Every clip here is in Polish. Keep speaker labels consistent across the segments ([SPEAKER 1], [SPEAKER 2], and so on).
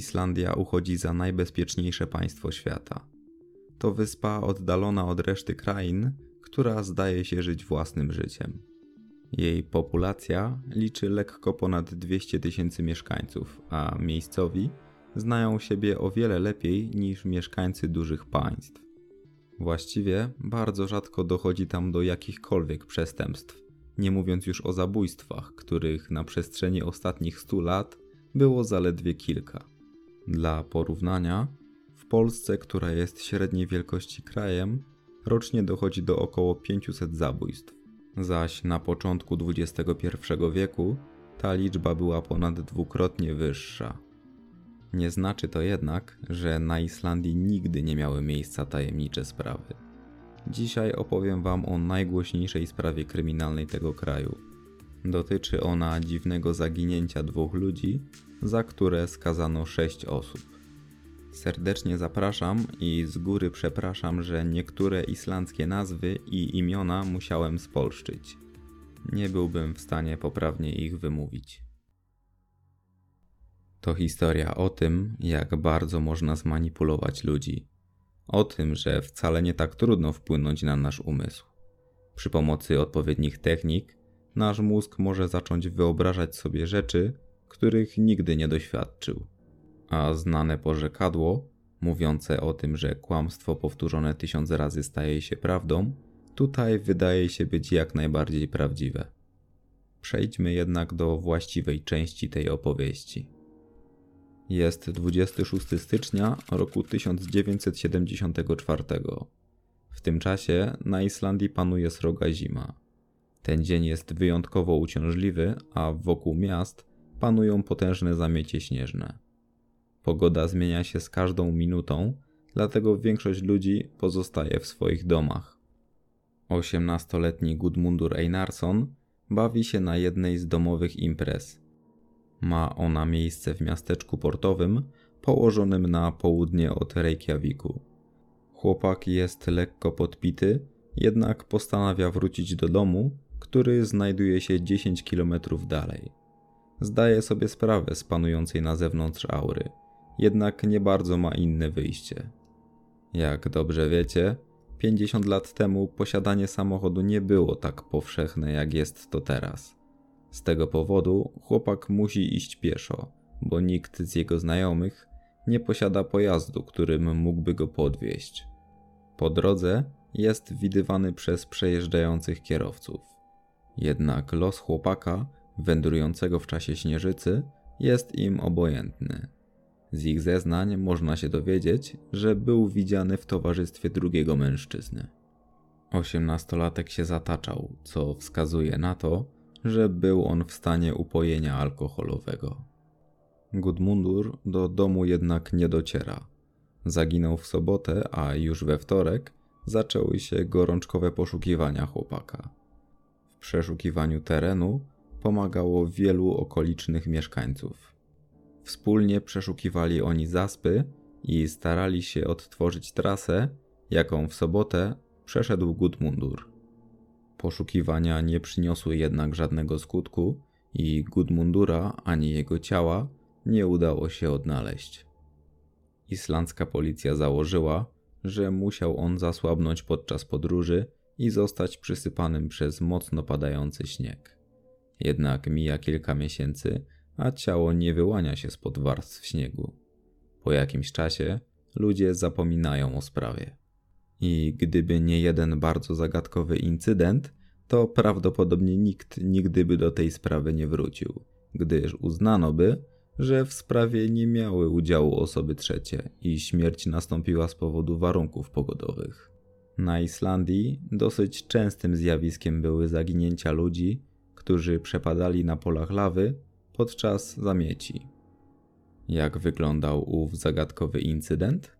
[SPEAKER 1] Islandia uchodzi za najbezpieczniejsze państwo świata. To wyspa oddalona od reszty krain, która zdaje się żyć własnym życiem. Jej populacja liczy lekko ponad 200 tysięcy mieszkańców, a miejscowi znają siebie o wiele lepiej niż mieszkańcy dużych państw. Właściwie bardzo rzadko dochodzi tam do jakichkolwiek przestępstw, nie mówiąc już o zabójstwach, których na przestrzeni ostatnich 100 lat było zaledwie kilka. Dla porównania, w Polsce, która jest średniej wielkości krajem, rocznie dochodzi do około 500 zabójstw, zaś na początku XXI wieku ta liczba była ponad dwukrotnie wyższa. Nie znaczy to jednak, że na Islandii nigdy nie miały miejsca tajemnicze sprawy. Dzisiaj opowiem Wam o najgłośniejszej sprawie kryminalnej tego kraju. Dotyczy ona dziwnego zaginięcia dwóch ludzi, za które skazano sześć osób. Serdecznie zapraszam i z góry przepraszam, że niektóre islandzkie nazwy i imiona musiałem spolszczyć. Nie byłbym w stanie poprawnie ich wymówić. To historia o tym, jak bardzo można zmanipulować ludzi. O tym, że wcale nie tak trudno wpłynąć na nasz umysł. Przy pomocy odpowiednich technik, nasz mózg może zacząć wyobrażać sobie rzeczy, których nigdy nie doświadczył. A znane porzekadło, mówiące o tym, że kłamstwo powtórzone tysiąc razy staje się prawdą, tutaj wydaje się być jak najbardziej prawdziwe. Przejdźmy jednak do właściwej części tej opowieści. Jest 26 stycznia roku 1974. W tym czasie na Islandii panuje sroga zima. Ten dzień jest wyjątkowo uciążliwy, a wokół miast panują potężne zamiecie śnieżne. Pogoda zmienia się z każdą minutą, dlatego większość ludzi pozostaje w swoich domach. 18-letni Gudmundur Einarsson bawi się na jednej z domowych imprez. Ma ona miejsce w miasteczku portowym położonym na południe od Reykjaviku. Chłopak jest lekko podpity, jednak postanawia wrócić do domu, który znajduje się 10 km dalej. Zdaje sobie sprawę z panującej na zewnątrz aury, jednak nie bardzo ma inne wyjście. Jak dobrze wiecie, 50 lat temu posiadanie samochodu nie było tak powszechne jak jest to teraz. Z tego powodu chłopak musi iść pieszo, bo nikt z jego znajomych nie posiada pojazdu, którym mógłby go podwieźć. Po drodze jest widywany przez przejeżdżających kierowców. Jednak los chłopaka, wędrującego w czasie śnieżycy, jest im obojętny. Z ich zeznań można się dowiedzieć, że był widziany w towarzystwie drugiego mężczyzny. Osiemnastolatek się zataczał, co wskazuje na to, że był on w stanie upojenia alkoholowego. Gudmundur do domu jednak nie dociera. Zaginął w sobotę, a już we wtorek zaczęły się gorączkowe poszukiwania chłopaka. Przeszukiwaniu terenu pomagało wielu okolicznych mieszkańców. Wspólnie przeszukiwali oni zaspy i starali się odtworzyć trasę, jaką w sobotę przeszedł Gudmundur. Poszukiwania nie przyniosły jednak żadnego skutku i Gudmundura ani jego ciała nie udało się odnaleźć. Islandzka policja założyła, że musiał on zasłabnąć podczas podróży i zostać przysypanym przez mocno padający śnieg. Jednak mija kilka miesięcy, a ciało nie wyłania się spod warstw śniegu. Po jakimś czasie ludzie zapominają o sprawie. I gdyby nie jeden bardzo zagadkowy incydent, to prawdopodobnie nikt nigdy by do tej sprawy nie wrócił, gdyż uznano by, że w sprawie nie miały udziału osoby trzecie i śmierć nastąpiła z powodu warunków pogodowych. Na Islandii dosyć częstym zjawiskiem były zaginięcia ludzi, którzy przepadali na polach lawy podczas zamieci. Jak wyglądał ów zagadkowy incydent?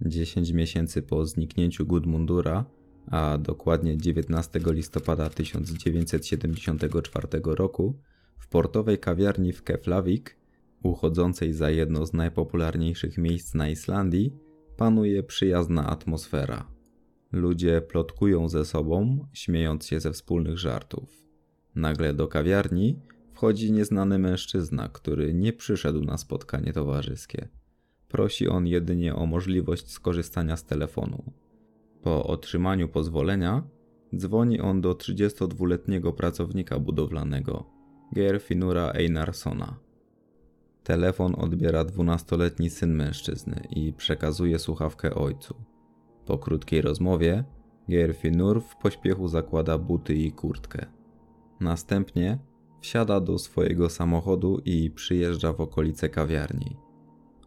[SPEAKER 1] 10 miesięcy po zniknięciu Gudmundura, a dokładnie 19 listopada 1974 roku, w portowej kawiarni w Keflavik, uchodzącej za jedno z najpopularniejszych miejsc na Islandii, panuje przyjazna atmosfera. Ludzie plotkują ze sobą, śmiejąc się ze wspólnych żartów. Nagle do kawiarni Wchodzi nieznany mężczyzna, który nie przyszedł na spotkanie towarzyskie. Prosi on jedynie o możliwość skorzystania z telefonu. Po otrzymaniu pozwolenia dzwoni on do 32-letniego pracownika budowlanego, Gerfinura Einarssona. Telefon odbiera 12-letni syn mężczyzny i przekazuje słuchawkę ojcu. Po krótkiej rozmowie Gerfinur w pośpiechu zakłada buty i kurtkę. Następnie wsiada do swojego samochodu i przyjeżdża w okolice kawiarni.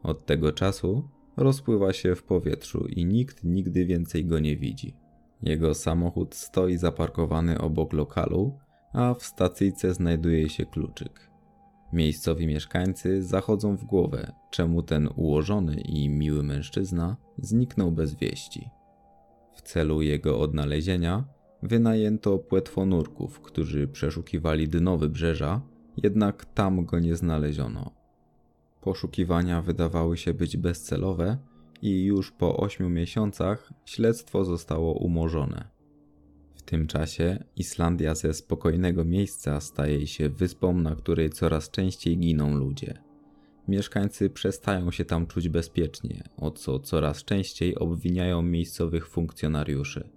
[SPEAKER 1] Od tego czasu rozpływa się w powietrzu i nikt nigdy więcej go nie widzi. Jego samochód stoi zaparkowany obok lokalu, a w stacyjce znajduje się kluczyk. Miejscowi mieszkańcy zachodzą w głowę, czemu ten ułożony i miły mężczyzna zniknął bez wieści. W celu jego odnalezienia wynajęto płetwonurków, którzy przeszukiwali dno wybrzeża, jednak tam go nie znaleziono. Poszukiwania wydawały się być bezcelowe i już po ośmiu miesiącach śledztwo zostało umorzone. Tym czasie Islandia ze spokojnego miejsca staje się wyspą, na której coraz częściej giną ludzie. Mieszkańcy przestają się tam czuć bezpiecznie, o co coraz częściej obwiniają miejscowych funkcjonariuszy.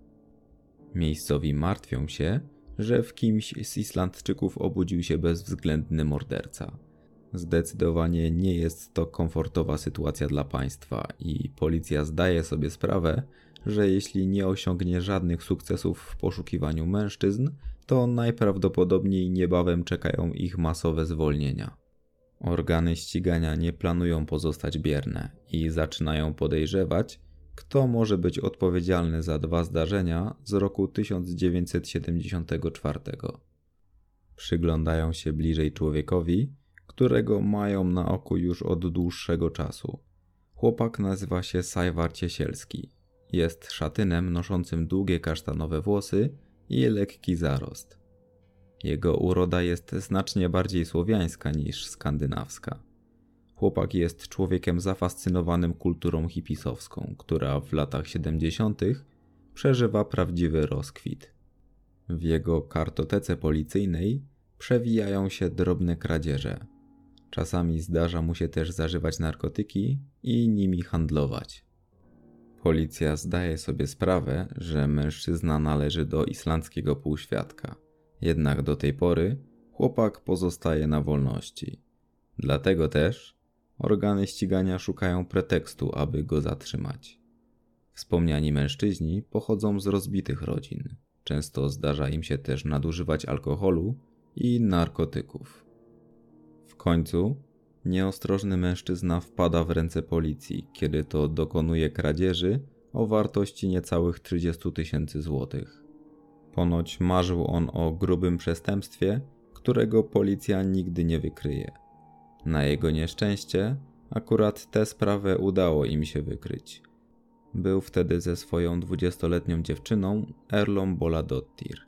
[SPEAKER 1] Miejscowi martwią się, że w kimś z Islandczyków obudził się bezwzględny morderca. Zdecydowanie nie jest to komfortowa sytuacja dla państwa i policja zdaje sobie sprawę, że jeśli nie osiągnie żadnych sukcesów w poszukiwaniu mężczyzn, to najprawdopodobniej niebawem czekają ich masowe zwolnienia. Organy ścigania nie planują pozostać bierne i zaczynają podejrzewać, kto może być odpowiedzialny za dwa zdarzenia z roku 1974. Przyglądają się bliżej człowiekowi, którego mają na oku już od dłuższego czasu. Chłopak nazywa się Sajwar Ciesielski. Jest szatynem noszącym długie kasztanowe włosy i lekki zarost. Jego uroda jest znacznie bardziej słowiańska niż skandynawska. Chłopak jest człowiekiem zafascynowanym kulturą hipisowską, która w latach 70. przeżywa prawdziwy rozkwit. W jego kartotece policyjnej przewijają się drobne kradzieże. Czasami zdarza mu się też zażywać narkotyki i nimi handlować. Policja zdaje sobie sprawę, że mężczyzna należy do islandzkiego półświadka, jednak do tej pory chłopak pozostaje na wolności. Dlatego też organy ścigania szukają pretekstu, aby go zatrzymać. Wspomniani mężczyźni pochodzą z rozbitych rodzin. Często zdarza im się też nadużywać alkoholu i narkotyków. W końcu nieostrożny mężczyzna wpada w ręce policji, kiedy to dokonuje kradzieży o wartości niecałych 30 tysięcy złotych. Ponoć marzył on o grubym przestępstwie, którego policja nigdy nie wykryje. Na jego nieszczęście, akurat tę sprawę udało im się wykryć. Był wtedy ze swoją dwudziestoletnią dziewczyną, Erlą Boladottir.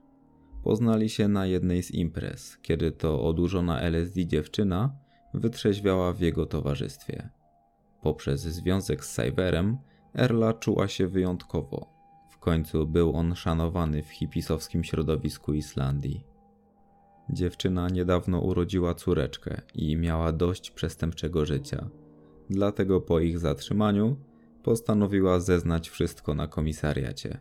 [SPEAKER 1] Poznali się na jednej z imprez, kiedy to odurzona LSD dziewczyna wytrzeźwiała w jego towarzystwie. Poprzez związek z Cyberem, Erla czuła się wyjątkowo. W końcu był on szanowany w hipisowskim środowisku Islandii. Dziewczyna niedawno urodziła córeczkę i miała dość przestępczego życia. Dlatego po ich zatrzymaniu postanowiła zeznać wszystko na komisariacie.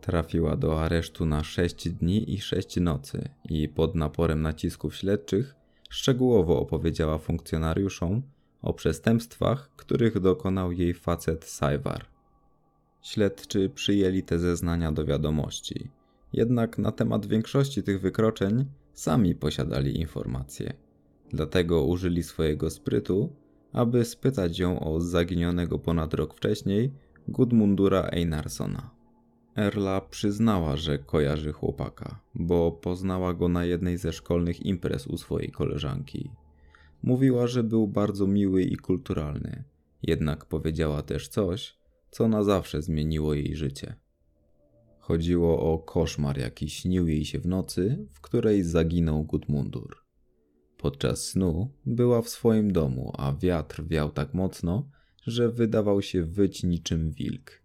[SPEAKER 1] Trafiła do aresztu na 6 dni i 6 nocy i pod naporem nacisków śledczych szczegółowo opowiedziała funkcjonariuszom o przestępstwach, których dokonał jej facet Sajwar. Śledczy przyjęli te zeznania do wiadomości jednak na temat większości tych wykroczeń sami posiadali informacje. Dlatego użyli swojego sprytu, aby spytać ją o zaginionego ponad rok wcześniej Gudmundura Einarssona. Erla przyznała, że kojarzy chłopaka, bo poznała go na jednej ze szkolnych imprez u swojej koleżanki. Mówiła, że był bardzo miły i kulturalny, jednak powiedziała też coś, co na zawsze zmieniło jej życie. Chodziło o koszmar, jaki śnił jej się w nocy, w której zaginął Gudmundur. Podczas snu była w swoim domu, a wiatr wiał tak mocno, że wydawał się wyć niczym wilk.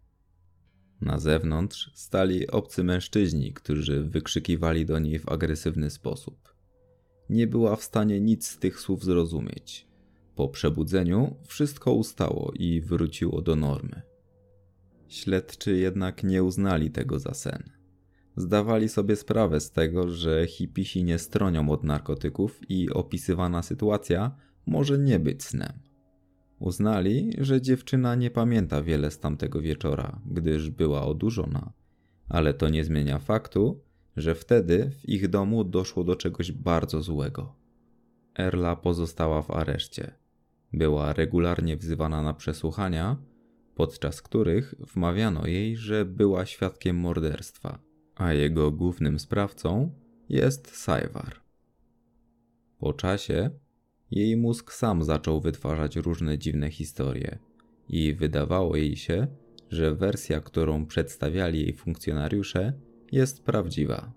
[SPEAKER 1] Na zewnątrz stali obcy mężczyźni, którzy wykrzykiwali do niej w agresywny sposób. nie była w stanie nic z tych słów zrozumieć. Po przebudzeniu wszystko ustało i wróciło do normy. Śledczy jednak nie uznali tego za sen. Zdawali sobie sprawę z tego, że hipisi nie stronią od narkotyków i opisywana sytuacja może nie być snem. Uznali, że dziewczyna nie pamięta wiele z tamtego wieczora, gdyż była odurzona, ale to nie zmienia faktu, że wtedy w ich domu doszło do czegoś bardzo złego. Erla pozostała w areszcie. Była regularnie wzywana na przesłuchania, podczas których wmawiano jej, że była świadkiem morderstwa, a jego głównym sprawcą jest Sajwar. Po czasie jej mózg sam zaczął wytwarzać różne dziwne historie i wydawało jej się, że wersja, którą przedstawiali jej funkcjonariusze, jest prawdziwa.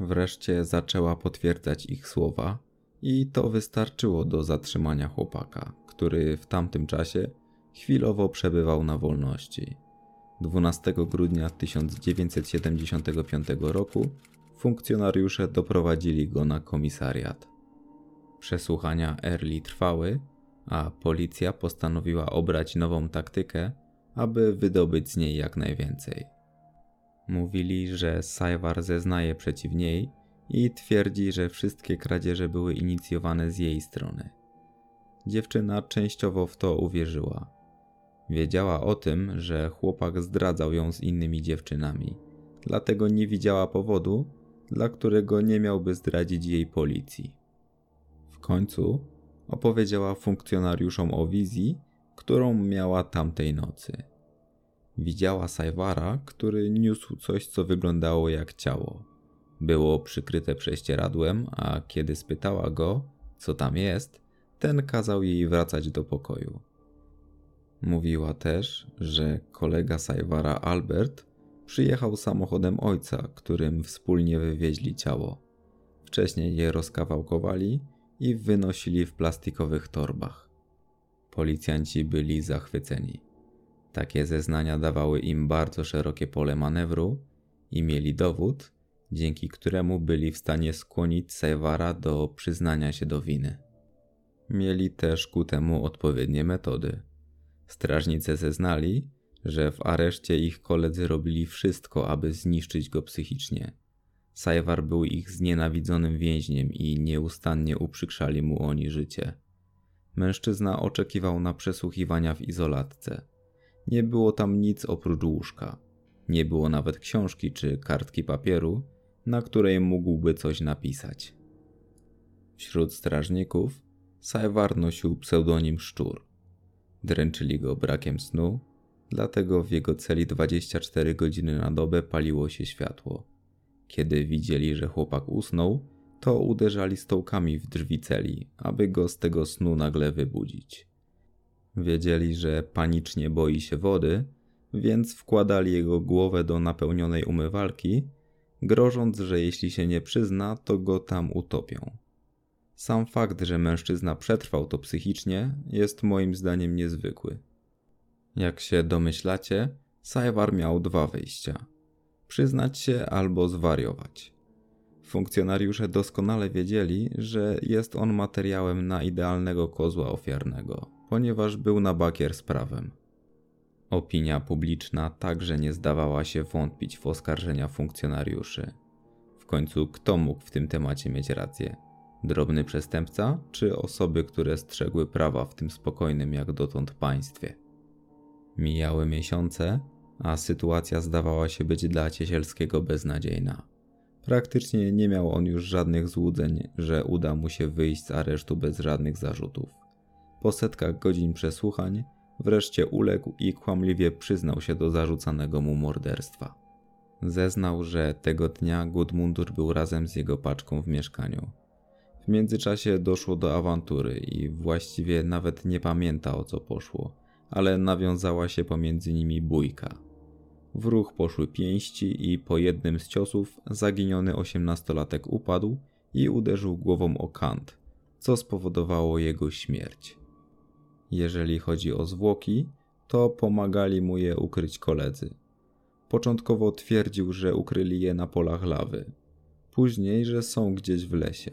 [SPEAKER 1] Wreszcie zaczęła potwierdzać ich słowa, i to wystarczyło do zatrzymania chłopaka, który w tamtym czasie chwilowo przebywał na wolności. 12 grudnia 1975 roku funkcjonariusze doprowadzili go na komisariat. Przesłuchania Early trwały, a policja postanowiła obrać nową taktykę, aby wydobyć z niej jak najwięcej. Mówili, że Sajwar zeznaje przeciw niej i twierdzi, że wszystkie kradzieże były inicjowane z jej strony. Dziewczyna częściowo w to uwierzyła. Wiedziała o tym, że chłopak zdradzał ją z innymi dziewczynami, dlatego nie widziała powodu, dla którego nie miałby zdradzić jej policji. Końcu opowiedziała funkcjonariuszom o wizji, którą miała tamtej nocy. Widziała Sajwara, który niósł coś, co wyglądało jak ciało. Było przykryte prześcieradłem, a kiedy spytała go, co tam jest, ten kazał jej wracać do pokoju. Mówiła też, że kolega Sajwara Albert przyjechał samochodem ojca, którym wspólnie wywieźli ciało. Wcześniej je rozkawałkowali i wynosili w plastikowych torbach. Policjanci byli zachwyceni. Takie zeznania dawały im bardzo szerokie pole manewru i mieli dowód, dzięki któremu byli w stanie skłonić Sajwara do przyznania się do winy. Mieli też ku temu odpowiednie metody. Strażnicy zeznali, że w areszcie ich koledzy robili wszystko, aby zniszczyć go psychicznie. Sajwar był ich znienawidzonym więźniem i nieustannie uprzykrzali mu oni życie. Mężczyzna oczekiwał na przesłuchiwania w izolatce. Nie było tam nic oprócz łóżka. Nie było nawet książki czy kartki papieru, na której mógłby coś napisać. Wśród strażników Sajwar nosił pseudonim Szczur. Dręczyli go brakiem snu, dlatego w jego celi 24 godziny na dobę paliło się światło. Kiedy widzieli, że chłopak usnął, to uderzali stołkami w drzwi celi, aby go z tego snu nagle wybudzić. Wiedzieli, że panicznie boi się wody, więc wkładali jego głowę do napełnionej umywalki, grożąc, że jeśli się nie przyzna, to go tam utopią. Sam fakt, że mężczyzna przetrwał to psychicznie, jest moim zdaniem niezwykły. Jak się domyślacie, Sajwar miał dwa wyjścia: przyznać się albo zwariować. Funkcjonariusze doskonale wiedzieli, że jest on materiałem na idealnego kozła ofiarnego, ponieważ był na bakier z prawem. Opinia publiczna także nie zdawała się wątpić w oskarżenia funkcjonariuszy. W końcu kto mógł w tym temacie mieć rację? Drobny przestępca, czy osoby, które strzegły prawa w tym spokojnym jak dotąd państwie? Mijały miesiące, a sytuacja zdawała się być dla Ciesielskiego beznadziejna. Praktycznie nie miał on już żadnych złudzeń, że uda mu się wyjść z aresztu bez żadnych zarzutów. Po setkach godzin przesłuchań wreszcie uległ i kłamliwie przyznał się do zarzucanego mu morderstwa. Zeznał, że tego dnia Gudmundur był razem z jego paczką w mieszkaniu. W międzyczasie doszło do awantury i właściwie nawet nie pamięta o co poszło, ale nawiązała się pomiędzy nimi bójka. W ruch poszły pięści i po jednym z ciosów zaginiony osiemnastolatek upadł i uderzył głową o kant, co spowodowało jego śmierć. Jeżeli chodzi o zwłoki, to pomagali mu je ukryć koledzy. Początkowo twierdził, że ukryli je na polach lawy, później, że są gdzieś w lesie.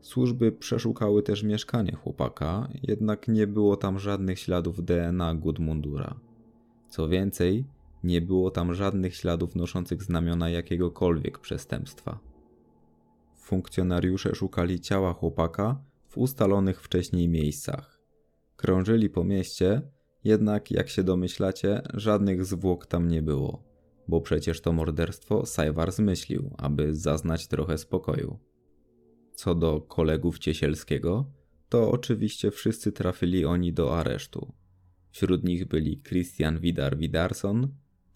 [SPEAKER 1] Służby przeszukały też mieszkanie chłopaka, jednak nie było tam żadnych śladów DNA Gudmundura. Co więcej, nie było tam żadnych śladów noszących znamiona jakiegokolwiek przestępstwa. Funkcjonariusze szukali ciała chłopaka w ustalonych wcześniej miejscach. Krążyli po mieście, jednak jak się domyślacie, żadnych zwłok tam nie było, bo przecież to morderstwo Sajwar zmyślił, aby zaznać trochę spokoju. Co do kolegów Ciesielskiego, to oczywiście wszyscy trafili oni do aresztu. Wśród nich byli Christian Vidar Vidarson,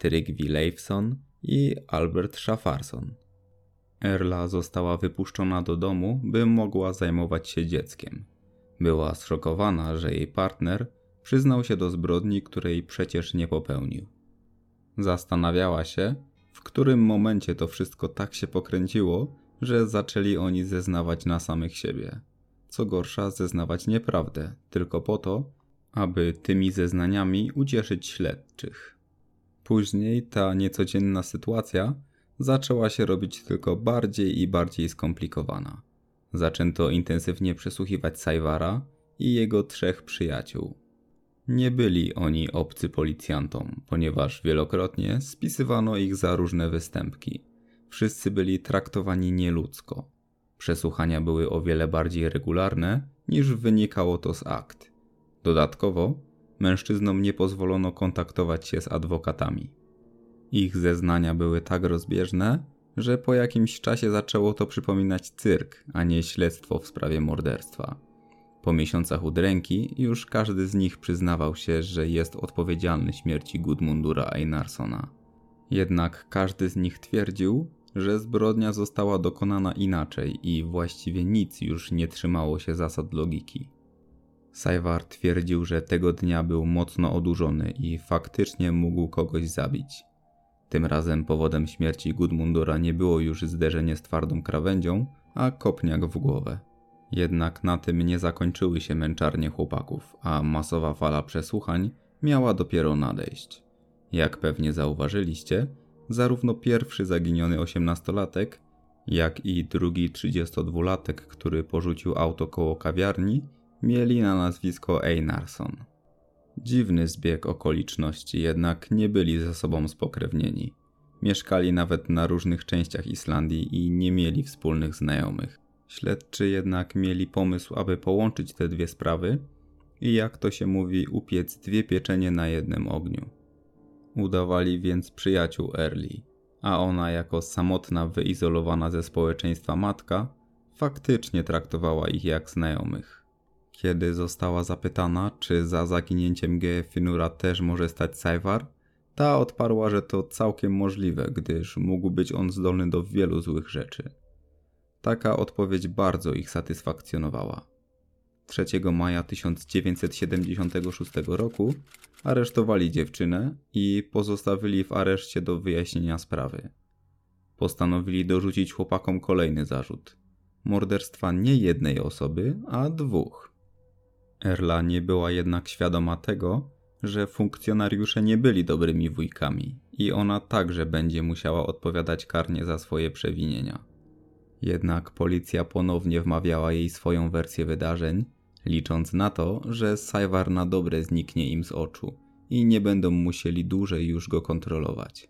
[SPEAKER 1] Trygvi Leifson i Albert Schaffarson. Erla została wypuszczona do domu, by mogła zajmować się dzieckiem. Była zszokowana, że jej partner przyznał się do zbrodni, której przecież nie popełnił. Zastanawiała się, w którym momencie to wszystko tak się pokręciło, że zaczęli oni zeznawać na samych siebie. Co gorsza, zeznawać nieprawdę, tylko po to, aby tymi zeznaniami ucieszyć śledczych. Później ta niecodzienna sytuacja zaczęła się robić tylko bardziej i bardziej skomplikowana. Zaczęto intensywnie przesłuchiwać Sajwara i jego trzech przyjaciół. Nie byli oni obcy policjantom, ponieważ wielokrotnie spisywano ich za różne występki. Wszyscy byli traktowani nieludzko. Przesłuchania były o wiele bardziej regularne niż wynikało to z akt. Dodatkowo, mężczyznom nie pozwolono kontaktować się z adwokatami. Ich zeznania były tak rozbieżne, że po jakimś czasie zaczęło to przypominać cyrk, a nie śledztwo w sprawie morderstwa. Po miesiącach udręki już każdy z nich przyznawał się, że jest odpowiedzialny śmierci Gudmundura Einarssona. Jednak każdy z nich twierdził, że zbrodnia została dokonana inaczej i właściwie nic już nie trzymało się zasad logiki. Sajwar twierdził, że tego dnia był mocno odurzony i faktycznie mógł kogoś zabić. Tym razem powodem śmierci Gudmundura nie było już zderzenie z twardą krawędzią, a kopniak w głowę. Jednak na tym nie zakończyły się męczarnie chłopaków, a masowa fala przesłuchań miała dopiero nadejść. Jak pewnie zauważyliście, zarówno pierwszy zaginiony osiemnastolatek, jak i drugi 32-latek, który porzucił auto koło kawiarni, mieli na nazwisko Einarsson. Dziwny zbieg okoliczności, jednak nie byli ze sobą spokrewnieni. Mieszkali nawet na różnych częściach Islandii i nie mieli wspólnych znajomych. Śledczy jednak mieli pomysł, aby połączyć te dwie sprawy i jak to się mówi, upiec dwie pieczenie na jednym ogniu. Udawali więc przyjaciół Early, a ona jako samotna, wyizolowana ze społeczeństwa matka, faktycznie traktowała ich jak znajomych. Kiedy została zapytana, czy za zaginięciem Gefinura też może stać Sajwar, ta odparła, że to całkiem możliwe, gdyż mógł być on zdolny do wielu złych rzeczy. Taka odpowiedź bardzo ich satysfakcjonowała. 3 maja 1976 roku aresztowali dziewczynę i pozostawili w areszcie do wyjaśnienia sprawy. Postanowili dorzucić chłopakom kolejny zarzut morderstwa nie jednej osoby, a dwóch. Erla nie była jednak świadoma tego, że funkcjonariusze nie byli dobrymi wujkami i ona także będzie musiała odpowiadać karnie za swoje przewinienia. Jednak policja ponownie wmawiała jej swoją wersję wydarzeń, licząc na to, że Sajwar na dobre zniknie im z oczu i nie będą musieli dłużej już go kontrolować.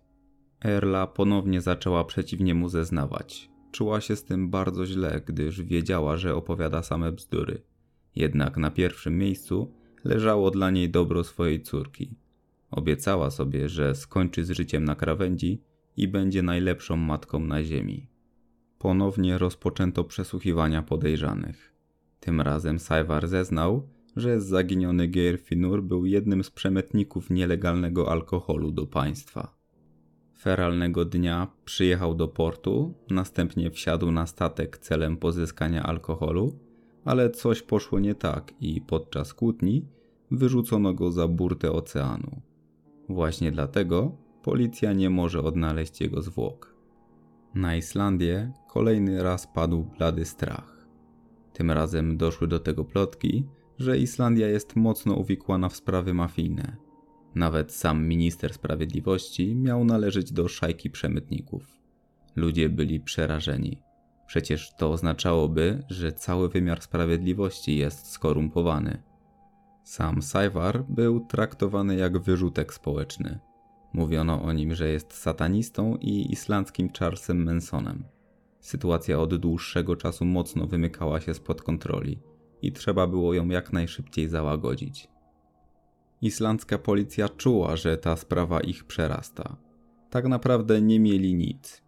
[SPEAKER 1] Erla ponownie zaczęła przeciw niemu zeznawać. Czuła się z tym bardzo źle, gdyż wiedziała, że opowiada same bzdury. Jednak na pierwszym miejscu leżało dla niej dobro swojej córki. Obiecała sobie, że skończy z życiem na krawędzi i będzie najlepszą matką na ziemi. Ponownie rozpoczęto przesłuchiwania podejrzanych. Tym razem Sajwar zeznał, że zaginiony Geirfinur był jednym z przemytników nielegalnego alkoholu do państwa. Feralnego dnia przyjechał do portu, następnie wsiadł na statek celem pozyskania alkoholu, ale coś poszło nie tak i podczas kłótni wyrzucono go za burtę oceanu. Właśnie dlatego policja nie może odnaleźć jego zwłok. Na Islandię kolejny raz padł blady strach. Tym razem doszły do tego plotki, że Islandia jest mocno uwikłana w sprawy mafijne. Nawet sam minister sprawiedliwości miał należeć do szajki przemytników. Ludzie byli przerażeni. Przecież to oznaczałoby, że cały wymiar sprawiedliwości jest skorumpowany. Sam Sajwar był traktowany jak wyrzutek społeczny. Mówiono o nim, że jest satanistą i islandzkim Charlesem Mansonem. Sytuacja od dłuższego czasu mocno wymykała się spod kontroli i trzeba było ją jak najszybciej załagodzić. Islandzka policja czuła, że ta sprawa ich przerasta. Tak naprawdę nie mieli nic.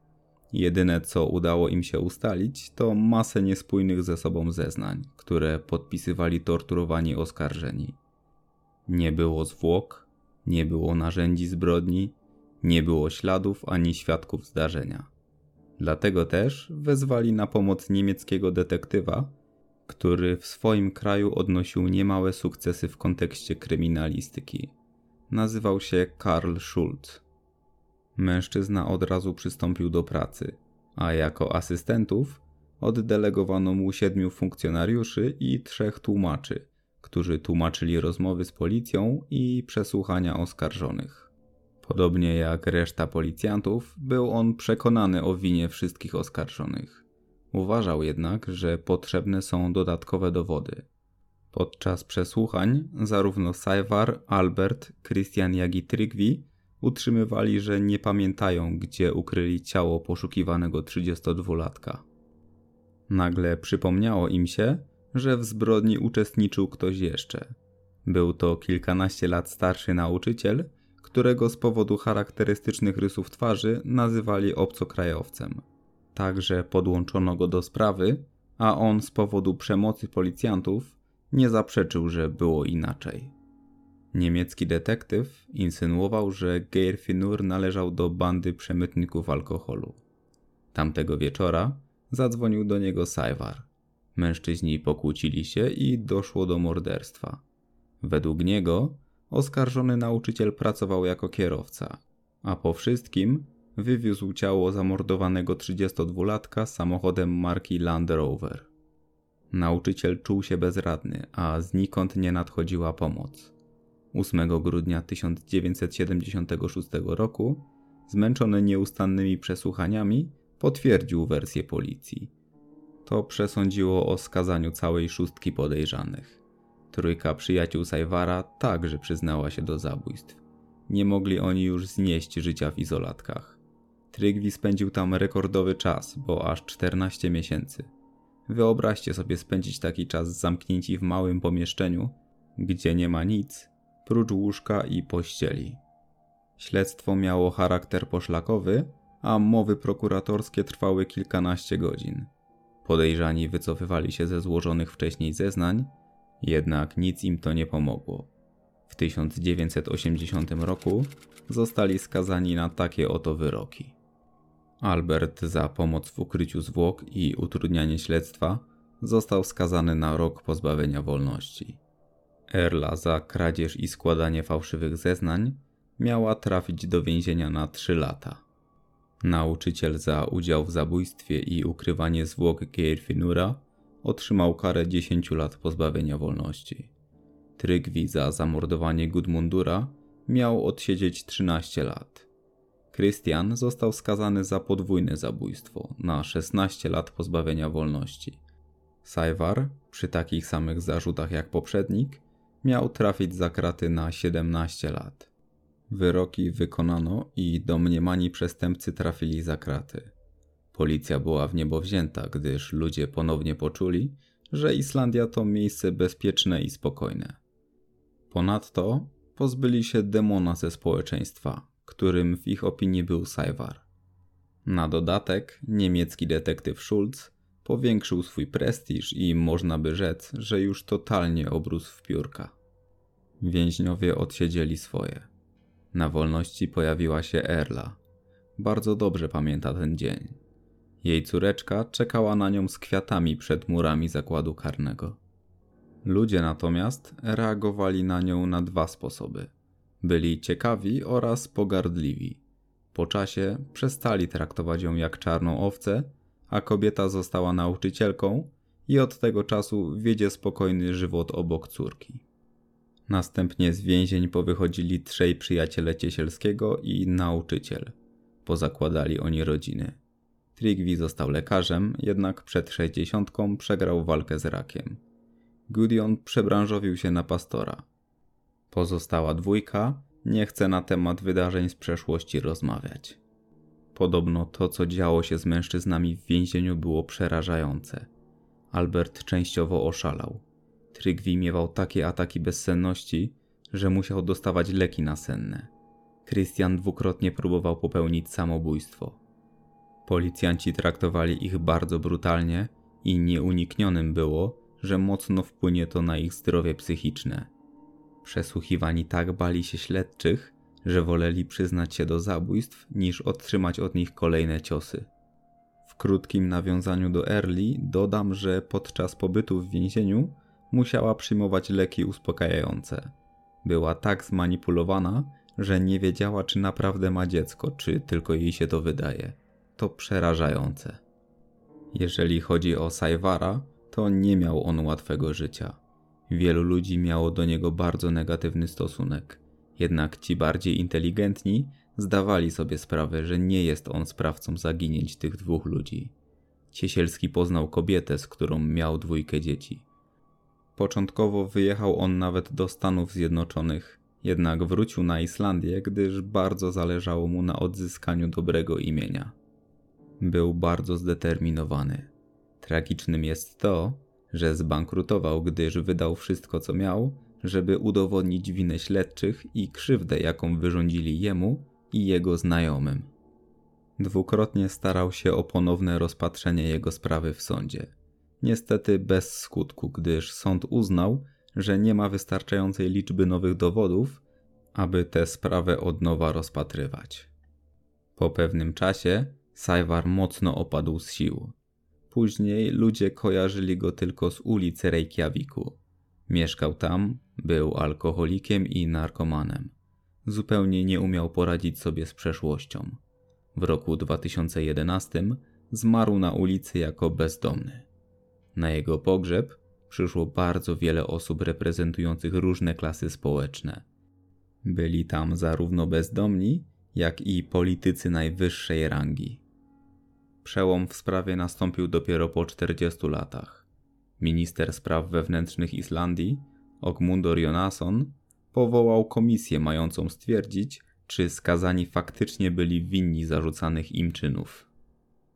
[SPEAKER 1] Jedyne co udało im się ustalić, to masę niespójnych ze sobą zeznań, które podpisywali torturowani oskarżeni. Nie było zwłok, nie było narzędzi zbrodni, nie było śladów ani świadków zdarzenia. Dlatego też wezwali na pomoc niemieckiego detektywa, który w swoim kraju odnosił niemałe sukcesy w kontekście kryminalistyki. Nazywał się Karl Schulz. Mężczyzna od razu przystąpił do pracy, a jako asystentów oddelegowano mu siedmiu funkcjonariuszy i trzech tłumaczy, którzy tłumaczyli rozmowy z policją i przesłuchania oskarżonych. Podobnie jak reszta policjantów, był on przekonany o winie wszystkich oskarżonych. Uważał jednak, że potrzebne są dodatkowe dowody. Podczas przesłuchań zarówno Sajwar, Albert, Christian jak i Trygvi utrzymywali, że nie pamiętają, gdzie ukryli ciało poszukiwanego 32-latka. Nagle przypomniało im się, że w zbrodni uczestniczył ktoś jeszcze. Był to kilkanaście lat starszy nauczyciel, którego z powodu charakterystycznych rysów twarzy nazywali obcokrajowcem. Także podłączono go do sprawy, a on z powodu przemocy policjantów nie zaprzeczył, że było inaczej. Niemiecki detektyw insynuował, że Geirfinur należał do bandy przemytników alkoholu. Tamtego wieczora zadzwonił do niego Sajwar. Mężczyźni pokłócili się i doszło do morderstwa. Według niego oskarżony nauczyciel pracował jako kierowca, a po wszystkim wywiózł ciało zamordowanego 32-latka samochodem marki Land Rover. Nauczyciel czuł się bezradny, a znikąd nie nadchodziła pomoc. 8 grudnia 1976 roku, zmęczony nieustannymi przesłuchaniami, potwierdził wersję policji. To przesądziło o skazaniu całej szóstki podejrzanych. Trójka przyjaciół Sajwara także przyznała się do zabójstw. Nie mogli oni już znieść życia w izolatkach. Trygwi spędził tam rekordowy czas, bo aż 14 miesięcy. Wyobraźcie sobie spędzić taki czas zamknięci w małym pomieszczeniu, gdzie nie ma nic, prócz łóżka i pościeli. Śledztwo miało charakter poszlakowy, a mowy prokuratorskie trwały kilkanaście godzin. Podejrzani wycofywali się ze złożonych wcześniej zeznań, jednak nic im to nie pomogło. W 1980 roku zostali skazani na takie oto wyroki. Albert za pomoc w ukryciu zwłok i utrudnianie śledztwa został skazany na rok pozbawienia wolności. Erla za kradzież i składanie fałszywych zeznań miała trafić do więzienia na 3 lata. Nauczyciel za udział w zabójstwie i ukrywanie zwłok Geirfinura otrzymał karę 10 lat pozbawienia wolności. Trygwi za zamordowanie Gudmundura miał odsiedzieć 13 lat. Christian został skazany za podwójne zabójstwo na 16 lat pozbawienia wolności. Sajwar, przy takich samych zarzutach jak poprzednik, miał trafić za kraty na 17 lat. Wyroki wykonano i domniemani przestępcy trafili za kraty. Policja była w niebo wzięta, gdyż ludzie ponownie poczuli, że Islandia to miejsce bezpieczne i spokojne. Ponadto pozbyli się demona ze społeczeństwa, którym w ich opinii był Sajwar. Na dodatek niemiecki detektyw Schulz powiększył swój prestiż i można by rzec, że już totalnie obrósł w piórka. Więźniowie odsiedzieli swoje. Na wolności pojawiła się Erla. Bardzo dobrze pamięta ten dzień. Jej córeczka czekała na nią z kwiatami przed murami zakładu karnego. Ludzie natomiast reagowali na nią na dwa sposoby. Byli ciekawi oraz pogardliwi. Po czasie przestali traktować ją jak czarną owcę, a kobieta została nauczycielką i od tego czasu wiedzie spokojny żywot obok córki. Następnie z więzień powychodzili trzej przyjaciele Ciesielskiego i nauczyciel. Pozakładali oni rodziny. Trigvi został lekarzem, jednak przed sześćdziesiątką przegrał walkę z rakiem. Gudion przebranżowił się na pastora. Pozostała dwójka nie chce na temat wydarzeń z przeszłości rozmawiać. Podobno to, co działo się z mężczyznami w więzieniu, było przerażające. Albert częściowo oszalał. Trygwi miewał takie ataki bezsenności, że musiał dostawać leki nasenne. Christian dwukrotnie próbował popełnić samobójstwo. Policjanci traktowali ich bardzo brutalnie i nieuniknionym było, że mocno wpłynie to na ich zdrowie psychiczne. Przesłuchiwani tak bali się śledczych, że woleli przyznać się do zabójstw, niż otrzymać od nich kolejne ciosy. W krótkim nawiązaniu do Early dodam, że podczas pobytu w więzieniu musiała przyjmować leki uspokajające. Była tak zmanipulowana, że nie wiedziała, czy naprawdę ma dziecko, czy tylko jej się to wydaje. To przerażające. Jeżeli chodzi o Sajwara, to nie miał on łatwego życia. Wielu ludzi miało do niego bardzo negatywny stosunek. Jednak ci bardziej inteligentni zdawali sobie sprawę, że nie jest on sprawcą zaginięć tych dwóch ludzi. Ciesielski poznał kobietę, z którą miał dwójkę dzieci. Początkowo wyjechał on nawet do Stanów Zjednoczonych, jednak wrócił na Islandię, gdyż bardzo zależało mu na odzyskaniu dobrego imienia. Był bardzo zdeterminowany. Tragicznym jest to, że zbankrutował, gdyż wydał wszystko co miał, żeby udowodnić winę śledczych i krzywdę, jaką wyrządzili jemu i jego znajomym. Dwukrotnie starał się o ponowne rozpatrzenie jego sprawy w sądzie. Niestety bez skutku, gdyż sąd uznał, że nie ma wystarczającej liczby nowych dowodów, aby tę sprawę od nowa rozpatrywać. Po pewnym czasie Sajwar mocno opadł z sił. Później ludzie kojarzyli go tylko z ulicy Reykjaviku. Mieszkał tam, był alkoholikiem i narkomanem. Zupełnie nie umiał poradzić sobie z przeszłością. W roku 2011 zmarł na ulicy jako bezdomny. Na jego pogrzeb przyszło bardzo wiele osób reprezentujących różne klasy społeczne. Byli tam zarówno bezdomni, jak i politycy najwyższej rangi. Przełom w sprawie nastąpił dopiero po 40 latach. Minister spraw wewnętrznych Islandii, Ogmundur Jonasson, powołał komisję mającą stwierdzić, czy skazani faktycznie byli winni zarzucanych im czynów.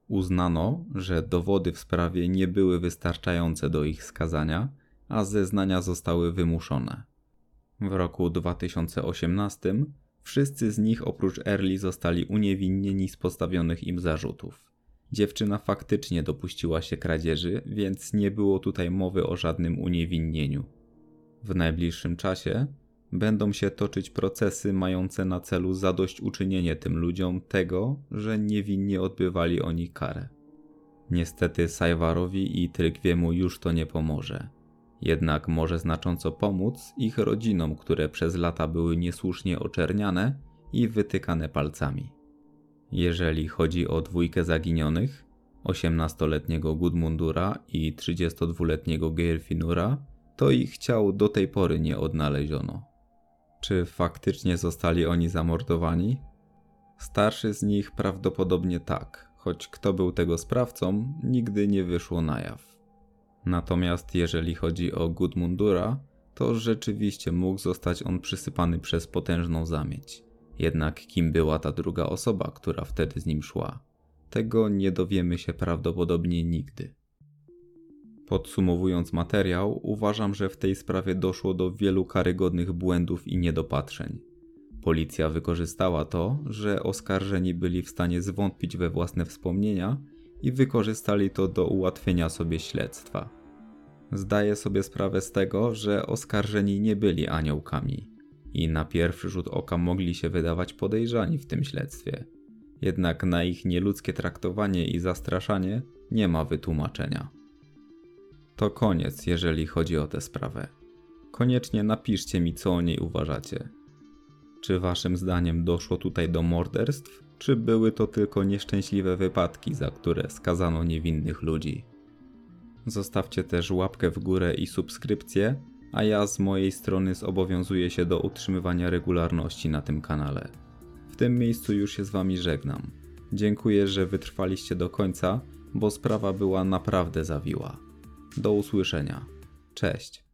[SPEAKER 1] Uznano, że dowody w sprawie nie były wystarczające do ich skazania, a zeznania zostały wymuszone. W roku 2018 wszyscy z nich oprócz Early zostali uniewinnieni z postawionych im zarzutów. Dziewczyna faktycznie dopuściła się kradzieży, więc nie było tutaj mowy o żadnym uniewinnieniu. W najbliższym czasie będą się toczyć procesy mające na celu zadośćuczynienie tym ludziom tego, że niewinnie odbywali oni karę. Niestety Sajwarowi i Trygwiemu już to nie pomoże. Jednak może znacząco pomóc ich rodzinom, które przez lata były niesłusznie oczerniane i wytykane palcami. Jeżeli chodzi o dwójkę zaginionych, 18-letniego Gudmundura i 32-letniego Geirfinura, to ich ciał do tej pory nie odnaleziono. Czy faktycznie zostali oni zamordowani? Starszy z nich prawdopodobnie tak, choć kto był tego sprawcą, nigdy nie wyszło na jaw. Natomiast jeżeli chodzi o Gudmundura, to rzeczywiście mógł zostać on przysypany przez potężną zamieć. Jednak kim była ta druga osoba, która wtedy z nim szła? Tego nie dowiemy się prawdopodobnie nigdy. Podsumowując materiał, uważam, że w tej sprawie doszło do wielu karygodnych błędów i niedopatrzeń. Policja wykorzystała to, że oskarżeni byli w stanie zwątpić we własne wspomnienia i wykorzystali to do ułatwienia sobie śledztwa. Zdaję sobie sprawę z tego, że oskarżeni nie byli aniołkami i na pierwszy rzut oka mogli się wydawać podejrzani w tym śledztwie. Jednak na ich nieludzkie traktowanie i zastraszanie nie ma wytłumaczenia. To koniec, jeżeli chodzi o tę sprawę. Koniecznie napiszcie mi, co o niej uważacie. Czy waszym zdaniem doszło tutaj do morderstw, czy były to tylko nieszczęśliwe wypadki, za które skazano niewinnych ludzi? Zostawcie też łapkę w górę i subskrypcję, a ja z mojej strony zobowiązuję się do utrzymywania regularności na tym kanale. W tym miejscu już się z Wami żegnam. Dziękuję, że wytrwaliście do końca, bo sprawa była naprawdę zawiła. Do usłyszenia. Cześć.